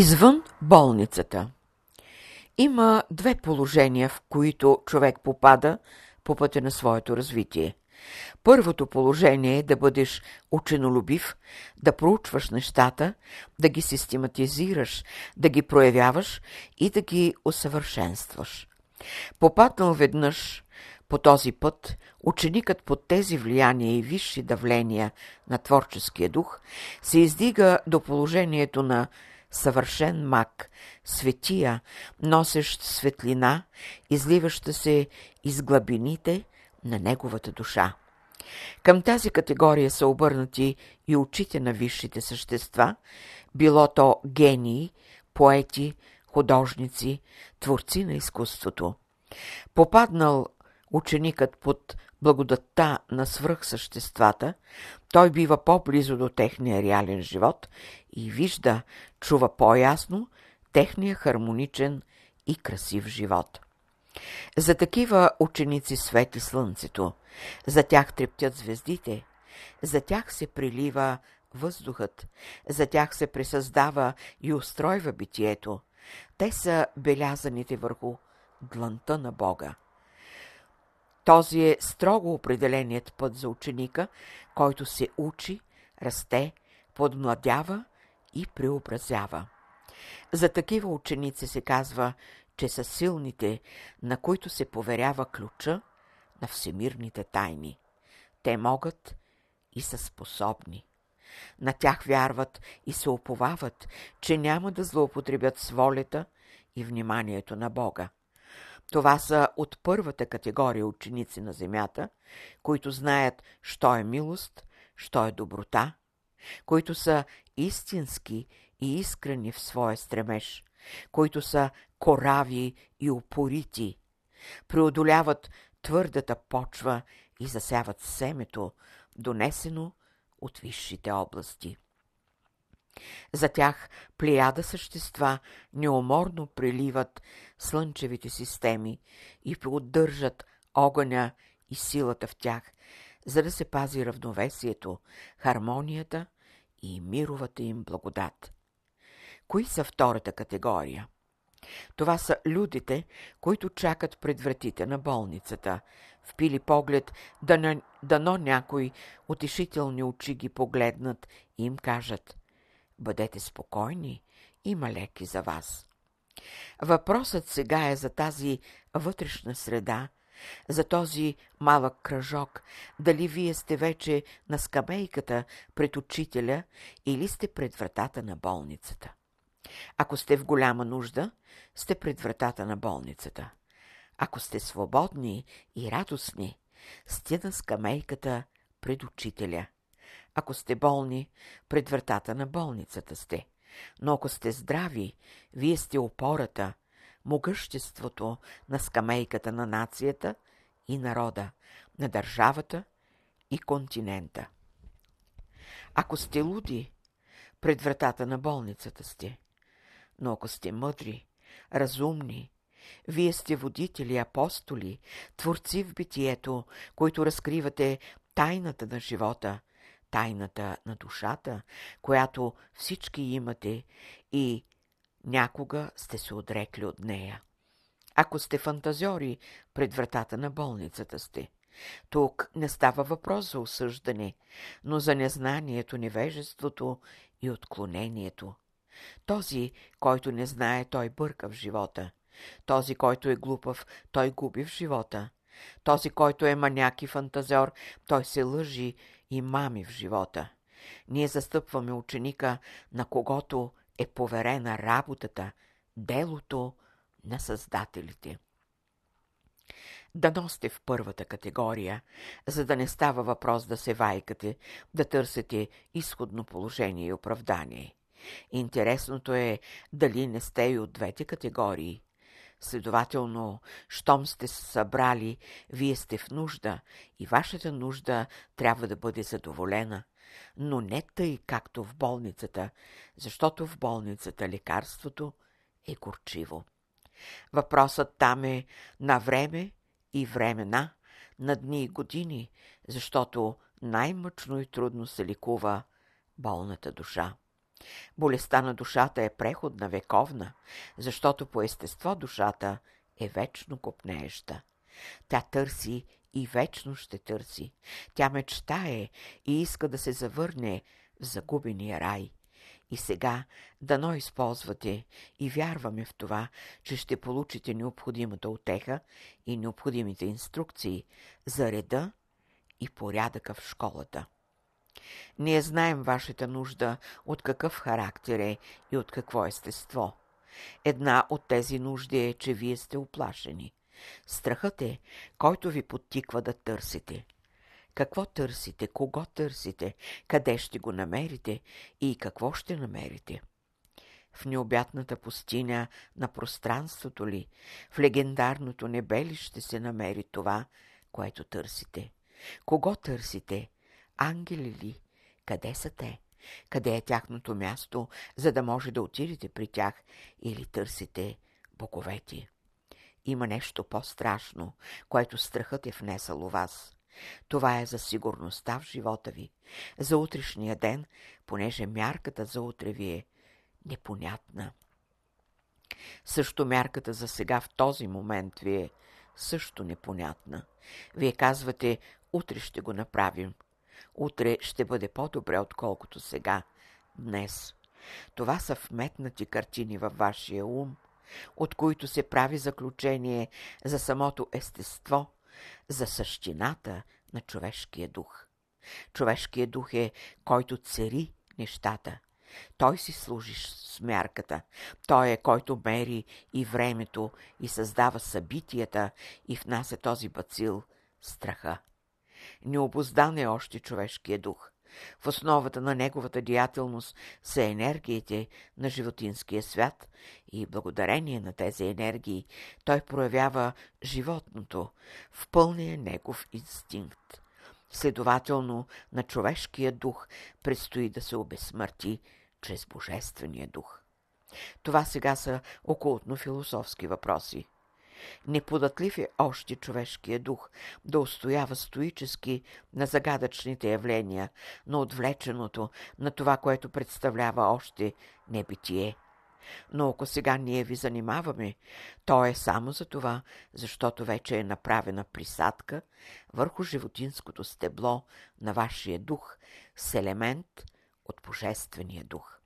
Извън болницата Има две положения, в които човек попада по пътя на своето развитие. Първото положение е да бъдеш ученолюбив, да проучваш нещата, да ги систематизираш, да ги проявяваш и да ги усъвършенстваш. Попаднал веднъж по този път, ученикът под тези влияния и висши давления на творческия дух се издига до положението на съвършен мак, светия, носещ светлина, изливаща се из глабините на неговата душа. Към тази категория са обърнати и очите на висшите същества, било то гении, поети, художници, творци на изкуството. Попаднал ученикът под благодатта на свръхсъществата, той бива по-близо до техния реален живот и вижда, чува по-ясно техния хармоничен и красив живот. За такива ученици свети слънцето, за тях трептят звездите, за тях се прилива въздухът, за тях се пресъздава и устройва битието. Те са белязаните върху дланта на Бога. Този е строго определеният път за ученика, който се учи, расте, подмладява и преобразява. За такива ученици се казва, че са силните, на които се поверява ключа на всемирните тайни. Те могат и са способни. На тях вярват и се оповават, че няма да злоупотребят с волята и вниманието на Бога. Това са от първата категория ученици на земята, които знаят, що е милост, що е доброта, които са истински и искрени в своя стремеж, които са корави и упорити, преодоляват твърдата почва и засяват семето, донесено от висшите области. За тях плеяда същества неуморно преливат слънчевите системи и поддържат огъня и силата в тях, за да се пази равновесието, хармонията и мировата им благодат. Кои са втората категория? Това са людите, които чакат пред вратите на болницата, впили поглед, дано, дано някой утешителни очи ги погледнат и им кажат Бъдете спокойни, има леки за вас. Въпросът сега е за тази вътрешна среда, за този малък кръжок, дали вие сте вече на скамейката пред учителя или сте пред вратата на болницата. Ако сте в голяма нужда, сте пред вратата на болницата. Ако сте свободни и радостни, сте на скамейката пред учителя. Ако сте болни, пред вратата на болницата сте. Но ако сте здрави, вие сте опората, могъществото на скамейката на нацията и народа, на държавата и континента. Ако сте луди, пред вратата на болницата сте. Но ако сте мъдри, разумни, вие сте водители, апостоли, творци в битието, които разкривате тайната на живота, тайната на душата, която всички имате и някога сте се отрекли от нея. Ако сте фантазьори, пред вратата на болницата сте. Тук не става въпрос за осъждане, но за незнанието, невежеството и отклонението. Този, който не знае, той бърка в живота. Този, който е глупав, той губи в живота. Този, който е маняк и фантазер, той се лъжи и мами в живота. Ние застъпваме ученика, на когото е поверена работата, делото на създателите. Да сте в първата категория, за да не става въпрос да се вайкате, да търсите изходно положение и оправдание. Интересното е дали не сте и от двете категории. Следователно, щом сте се събрали, вие сте в нужда и вашата нужда трябва да бъде задоволена. Но не тъй, както в болницата, защото в болницата лекарството е горчиво. Въпросът там е на време и времена, на дни и години, защото най-мъчно и трудно се ликува болната душа. Болестта на душата е преходна, вековна, защото по естество душата е вечно копнееща. Тя търси и вечно ще търси. Тя мечтае и иска да се завърне в загубения рай. И сега дано използвате и вярваме в това, че ще получите необходимата отеха и необходимите инструкции за реда и порядъка в школата. Ние знаем вашата нужда от какъв характер е и от какво естество. Една от тези нужди е, че вие сте оплашени. Страхът е, който ви подтиква да търсите. Какво търсите, кого търсите, къде ще го намерите и какво ще намерите? В необятната пустиня на пространството ли, в легендарното небе ли ще се намери това, което търсите? Кого търсите? Ангели ли? Къде са те? Къде е тяхното място, за да може да отидете при тях или търсите боговете? Има нещо по-страшно, което страхът е внесъл у вас. Това е за сигурността в живота ви, за утрешния ден, понеже мярката за утре ви е непонятна. Също мярката за сега в този момент ви е също непонятна. Вие казвате, утре ще го направим. Утре ще бъде по-добре, отколкото сега, днес. Това са вметнати картини във вашия ум, от които се прави заключение за самото естество, за същината на човешкия дух. Човешкият дух е, който цари нещата. Той си служи с мярката. Той е, който мери и времето и създава събитията и внася този бацил – страха. Необоздан е още човешкия дух. В основата на неговата деятелност са енергиите на животинския свят и благодарение на тези енергии той проявява животното в пълния негов инстинкт. Следователно, на човешкия дух предстои да се обесмърти чрез Божествения дух. Това сега са окултно-философски въпроси. Неподатлив е още човешкия дух да устоява стоически на загадъчните явления, на отвлеченото, на това, което представлява още небитие. Но ако сега ние ви занимаваме, то е само за това, защото вече е направена присадка върху животинското стебло на вашия дух с елемент от Божествения дух.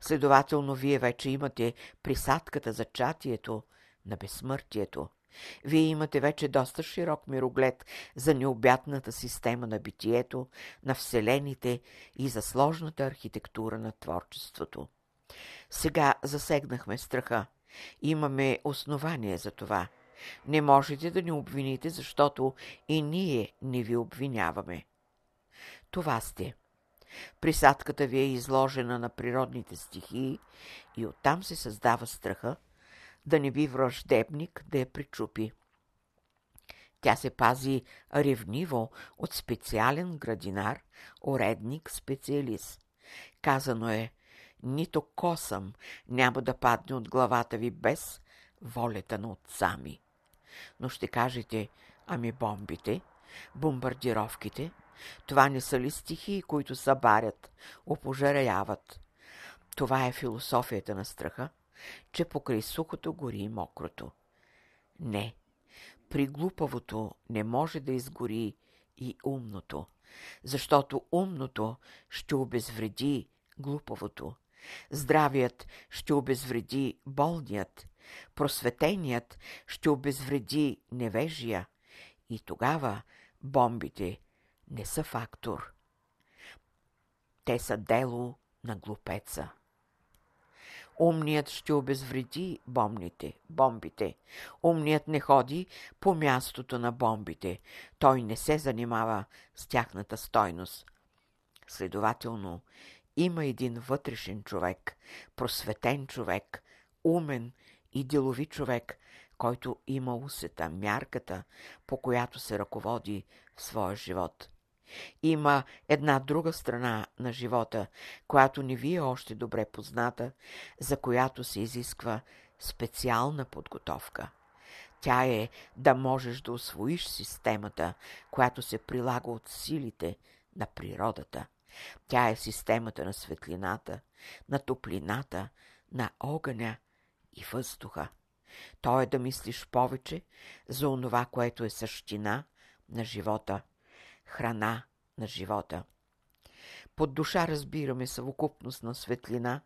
Следователно, вие вече имате присадката за чатието – на безсмъртието. Вие имате вече доста широк мироглед за необятната система на битието, на вселените и за сложната архитектура на творчеството. Сега засегнахме страха. Имаме основание за това. Не можете да ни обвините, защото и ние не ви обвиняваме. Това сте. Присадката ви е изложена на природните стихии и оттам се създава страха, да не би враждебник да я причупи. Тя се пази ревниво от специален градинар, уредник, специалист. Казано е, нито косъм няма да падне от главата ви без волята на отца ми. Но ще кажете, ами бомбите, бомбардировките, това не са ли стихии, които събарят, опожаряват? Това е философията на страха че покрай сухото гори и мокрото. Не, при глупавото не може да изгори и умното, защото умното ще обезвреди глупавото. Здравият ще обезвреди болният, просветеният ще обезвреди невежия и тогава бомбите не са фактор. Те са дело на глупеца. Умният ще обезвреди бомбите, бомбите. Умният не ходи по мястото на бомбите. Той не се занимава с тяхната стойност. Следователно, има един вътрешен човек, просветен човек, умен и делови човек, който има усета, мярката, по която се ръководи в своя живот – има една друга страна на живота, която не ви е още добре позната, за която се изисква специална подготовка. Тя е да можеш да освоиш системата, която се прилага от силите на природата. Тя е системата на светлината, на топлината, на огъня и въздуха. То е да мислиш повече за онова, което е същина на живота, храна на живота. Под душа разбираме съвокупност на светлина,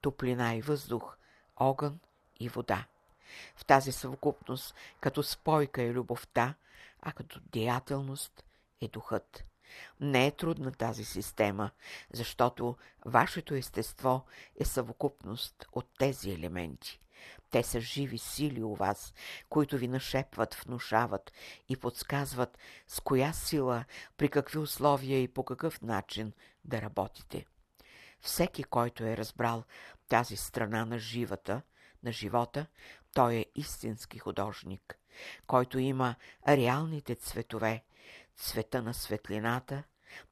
топлина и въздух, огън и вода. В тази съвокупност като спойка е любовта, а като деятелност е духът. Не е трудна тази система, защото вашето естество е съвокупност от тези елементи. Те са живи сили у вас, които ви нашепват, внушават и подсказват с коя сила, при какви условия и по какъв начин да работите. Всеки, който е разбрал тази страна на живата, на живота, той е истински художник, който има реалните цветове, цвета на светлината,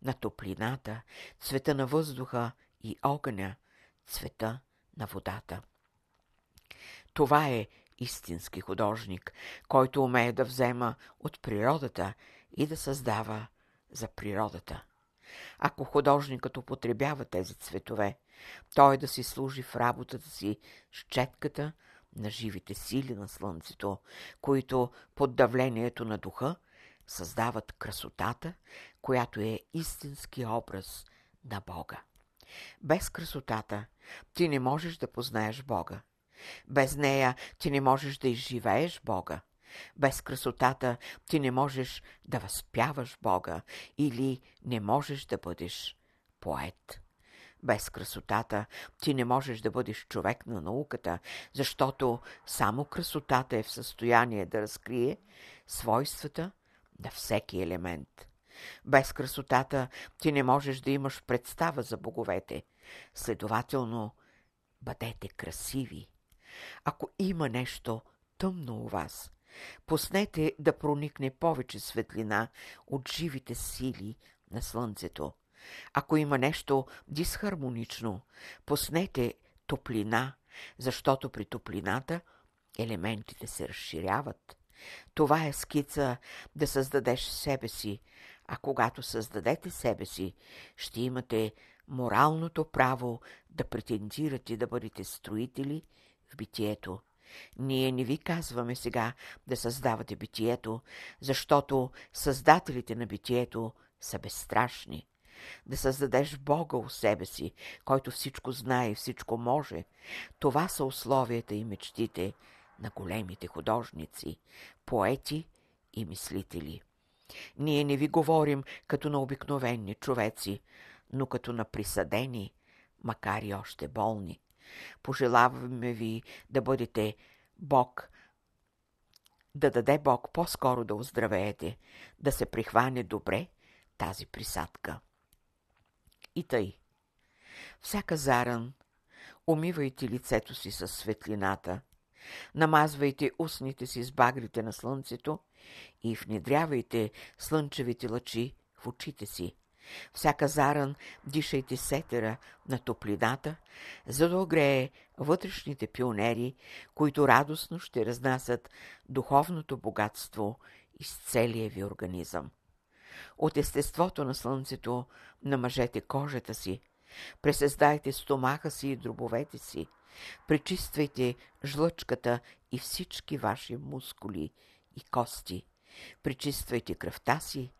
на топлината, цвета на въздуха и огъня, цвета на водата. Това е истински художник, който умее да взема от природата и да създава за природата. Ако художникът употребява тези цветове, той да си служи в работата си с четката на живите сили на слънцето, които под давлението на духа създават красотата, която е истински образ на Бога. Без красотата ти не можеш да познаеш Бога. Без нея ти не можеш да изживееш Бога. Без красотата ти не можеш да възпяваш Бога или не можеш да бъдеш поет. Без красотата ти не можеш да бъдеш човек на науката, защото само красотата е в състояние да разкрие свойствата на всеки елемент. Без красотата ти не можеш да имаш представа за боговете. Следователно, бъдете красиви. Ако има нещо тъмно у вас, пуснете да проникне повече светлина от живите сили на слънцето. Ако има нещо дисхармонично, пуснете топлина, защото при топлината елементите се разширяват. Това е скица да създадеш себе си, а когато създадете себе си, ще имате моралното право да претендирате да бъдете строители в битието. Ние не ви казваме сега да създавате битието, защото създателите на битието са безстрашни. Да създадеш Бога у себе си, който всичко знае и всичко може, това са условията и мечтите на големите художници, поети и мислители. Ние не ви говорим като на обикновени човеци, но като на присъдени, макар и още болни. Пожелаваме ви да бъдете Бог, да даде Бог по-скоро да оздравеете, да се прихване добре тази присадка. И тъй. Всяка заран, умивайте лицето си със светлината, намазвайте устните си с багрите на слънцето и внедрявайте слънчевите лъчи в очите си. Всяка заран дишайте сетера на топлината, за да огрее вътрешните пионери, които радостно ще разнасят духовното богатство из целия ви организъм. От естеството на слънцето намажете кожата си, пресъздайте стомаха си и дробовете си, пречиствайте жлъчката и всички ваши мускули и кости, пречиствайте кръвта си,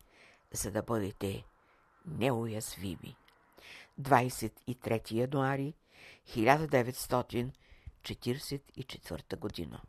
за да бъдете неуязвими. 23 януари 1944 година